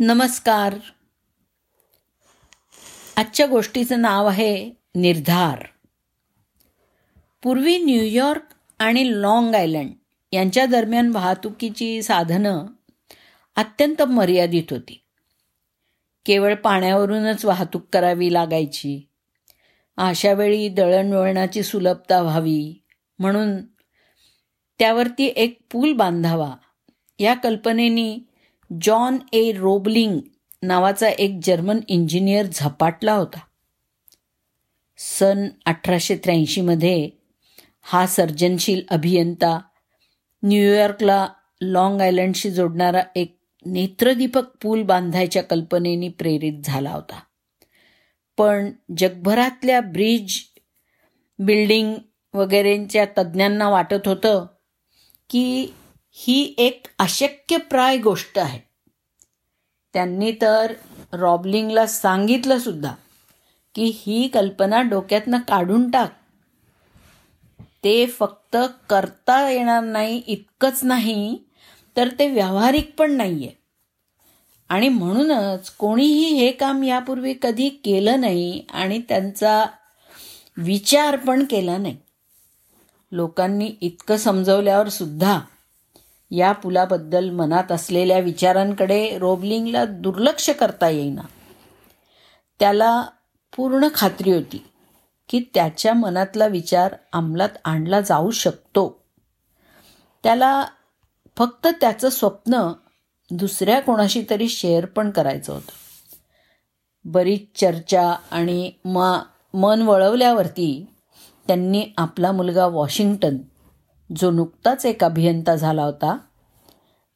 नमस्कार. आजच्या गोष्टीचं नाव आहे निर्धार. पूर्वी न्यूयॉर्क आणि लाँग आयलंड यांच्या दरम्यान वाहतुकीची साधनं अत्यंत मर्यादित होती. केवळ पाण्यावरूनच वाहतूक करावी लागायची. अशावेळी दळणवळणाची सुलभता व्हावी म्हणून त्यावरती एक पूल बांधावा या कल्पनेनी जॉन ए रोबलिंग नावाचा एक जर्मन इंजिनियर झपाटला होता. सन अठराशे त्र्याऐंशीमध्ये हा सर्जनशील अभियंता न्यूयॉर्कला लाँग आयलंडशी जोडणारा एक नेत्रदीपक पूल बांधायच्या कल्पनेने प्रेरित झाला होता. पण जगभरातल्या ब्रिज बिल्डिंग वगैरेंच्या तज्ज्ञांना वाटत होतं की ही एक अशक्यप्राय गोष्ट आहे. त्यांनी तर रॉबलिंगला सांगितलं सुद्धा की ही कल्पना डोक्यातनं काढून टाक. ते फक्त करता येणार नाही इतकंच नाही तर ते व्यावहारिक पण नाही आहे आणि म्हणूनच कोणीही हे काम यापूर्वी कधी केलं नाही आणि त्यांचा विचार पण केला नाही. लोकांनी इतकं समजवल्यावर सुद्धा या पुलाबद्दल मनात असलेल्या विचारांकडे रोबलिंगला दुर्लक्ष करता येईना. त्याला पूर्ण खात्री होती की त्याच्या मनातला विचार अंमलात आणला जाऊ शकतो. त्याला फक्त त्याचं स्वप्न दुसऱ्या कोणाशी तरी शेअर पण करायचं होतं. बरीच चर्चा आणि मा मन वळवल्यावरती त्यांनी आपला मुलगा वॉशिंग्टन जो नुकताच एक अभियंता झाला होता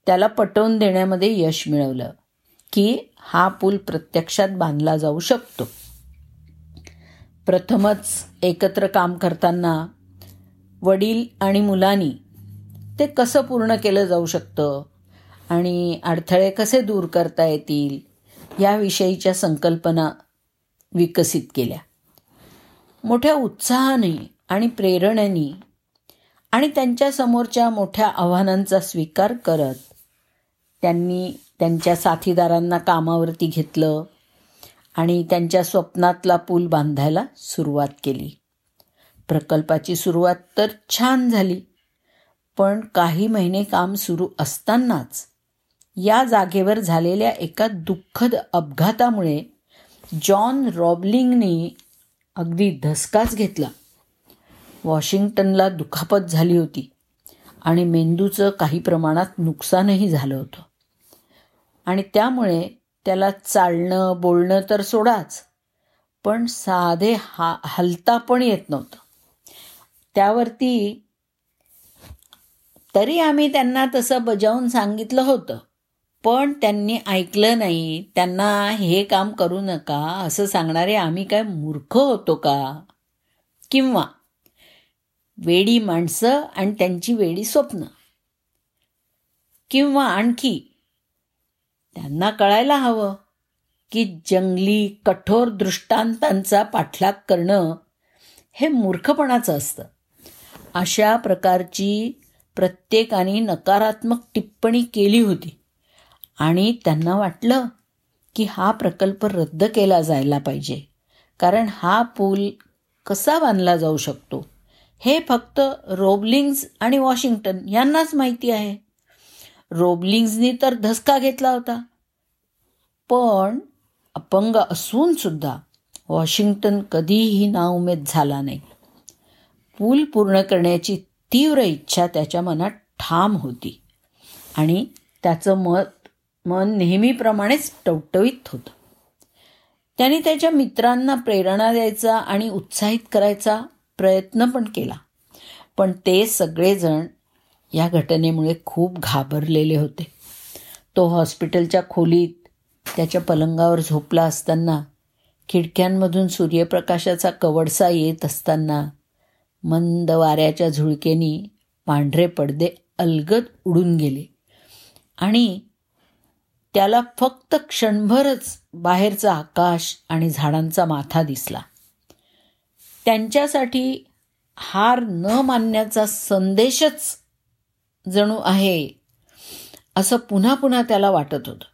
त्याला पटवून देण्यामध्ये यश मिळवलं की हा पूल प्रत्यक्षात बांधला जाऊ शकतो. प्रथमच एकत्र काम करताना वडील आणि मुलांनी ते कसं पूर्ण केलं जाऊ शकतं आणि अडथळे कसे दूर करता येतील याविषयीच्या संकल्पना विकसित केल्या. मोठ्या उत्साहाने आणि प्रेरणेने आणि त्यांच्यासमोरच्या मोठ्या आव्हानांचा स्वीकार करत त्यांनी त्यांच्या साथीदारांना कामावरती घेतलं आणि त्यांच्या स्वप्नातला पूल बांधायला सुरुवात केली. प्रकल्पाची सुरुवात तर छान झाली पण काही महिने काम सुरू असतानाच या जागेवर झालेल्या एका दुःखद अपघातामुळे जॉन रॉबलिंगनी अगदी धसकाच घेतला. वॉशिंग्टनला दुखापत झाली होती आणि मेंदूचं काही प्रमाणात नुकसानही झालं होतं. आणि त्यामुळे त्याला चालणं बोलणं तर सोडाच पण साधे हा हलता पण येत नव्हतं. त्यावरती तरी आम्ही त्यांना तसं बजावून सांगितलं होतं पण त्यांनी ऐकलं नाही. त्यांना हे काम करू नका असं सांगणारे आम्ही काय मूर्ख होतो का? किंवा वेडी माणसं आणि त्यांची वेडी स्वप्न. किंवा आणखी त्यांना कळायला हवं की जंगली कठोर दृष्टांतांचा पाठलाग करणं हे मूर्खपणाचं असतं. अशा प्रकारची प्रत्येकाने नकारात्मक टिप्पणी केली होती आणि त्यांना वाटलं की हा प्रकल्प रद्द केला जायला पाहिजे कारण हा पूल कसा बांधला जाऊ शकतो? हे फक्त रोबलिंग्ज आणि वॉशिंग्टन यांनाच माहिती आहे. रोबलिंग्जनी तर धसका घेतला होता. पण अपंग असून सुद्धा वॉशिंग्टन कधीही नाउमेद झाला नाही. पूल पूर्ण करण्याची तीव्र इच्छा त्याच्या मनात ठाम होती आणि त्याचं मत मन नेहमीप्रमाणेच टवटवीत होतं. त्याने त्याच्या मित्रांना प्रेरणा द्यायचा आणि उत्साहित करायचा प्रयत्न पण केला. पण ते सगळेजण या घटनेमुळे खूप घाबरलेले होते. तो हॉस्पिटलच्या खोलीत त्याच्या पलंगावर झोपला असताना खिडक्यांमधून सूर्यप्रकाशाचा कवडसा येत असताना मंद वाऱ्याच्या झुळकेनी पांढरे पडदे अलगद उडून गेले. आणि त्याला फक्त क्षणभरच बाहेरचं आकाश आणि झाडांचा माथा दिसला. त्यांच्यासाठी हार न मानण्याचा संदेशच जणू आहे असं पुन्हा पुन्हा त्याला वाटत होतं.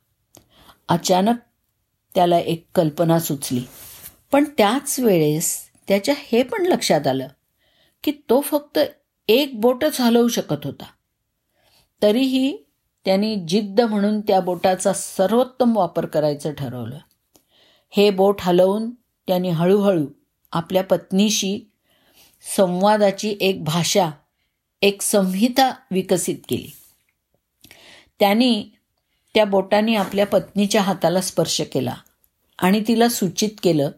अचानक त्याला एक कल्पना सुचली. पण त्याच वेळेस त्याच्या हे पण लक्षात आलं की तो फक्त एक बोटच हलवू शकत होता. तरीही त्यांनी जिद्द म्हणून त्या बोटाचा सर्वोत्तम वापर करायचं ठरवलं. हे बोट हलवून त्यांनी हळूहळू आपल्या पत्नीशी संवादाची एक भाषा एक संहिता विकसित केली. त्यांनी त्या बोटाने आपल्या पत्नीच्या हाताला स्पर्श केला आणि तिला सूचित केलं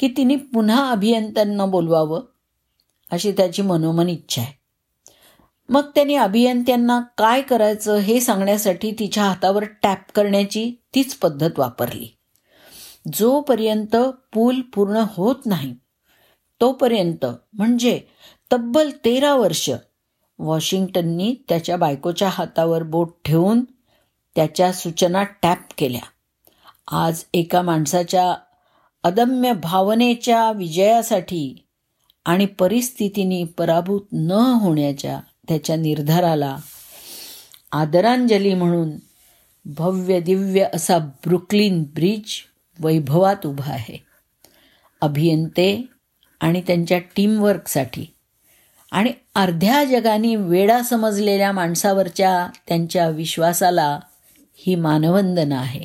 की तिने पुन्हा अभियंत्यांना बोलवावं अशी त्याची मनोमन इच्छा आहे. मग त्यांनी अभियंत्यांना काय करायचं हे सांगण्यासाठी तिच्या हातावर टॅप करण्याची तीच पद्धत वापरली. जोपर्यंत पूल पूर्ण होत नाही तोपर्यंत म्हणजे तब्बल तेरा वर्ष वॉशिंग्टननी त्याच्या बायकोच्या हातावर बोट ठेवून त्याच्या सूचना टॅप केल्या. आज एका माणसाच्या अदम्य भावनेच्या विजयासाठी आणि परिस्थितीने पराभूत न होण्याच्या त्याच्या निर्धाराला आदरांजली म्हणून भव्य दिव्य असा ब्रुकलिन ब्रिज वैभवात उभा आहे. अभियंते आणि त्यांच्या टीमवर्कसाठी आणि अर्ध्या जगाने वेडा समजलेल्या माणसावरच्या त्यांच्या विश्वासाला ही मानवंदना आहे.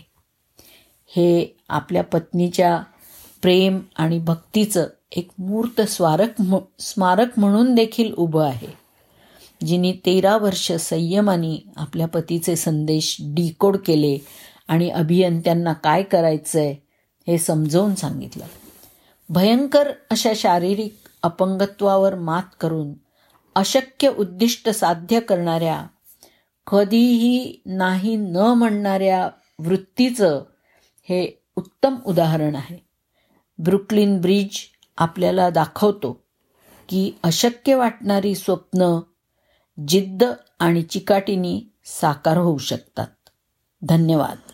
हे आपल्या पत्नीच्या प्रेम आणि भक्तीचं एक मूर्त स्वारक स्मारक म्हणून देखील उभं आहे. जिने तेरा वर्ष संयमाने आपल्या पतीचे संदेश डिकोड केले आणि अभियंत्यांना काय करायचं आहे हे समजावून सांगितलं. भयंकर अशा शारीरिक अपंगत्वावर मात करून अशक्य उद्दिष्ट साध्य करणाऱ्या कधीही नाही न म्हणणाऱ्या वृत्तीचं हे उत्तम उदाहरण आहे. ब्रुकलिन ब्रिज आपल्याला दाखवतो की अशक्य वाटणारी स्वप्न जिद्द आणि चिकाटीनी साकार होऊ शकतात. धन्यवाद.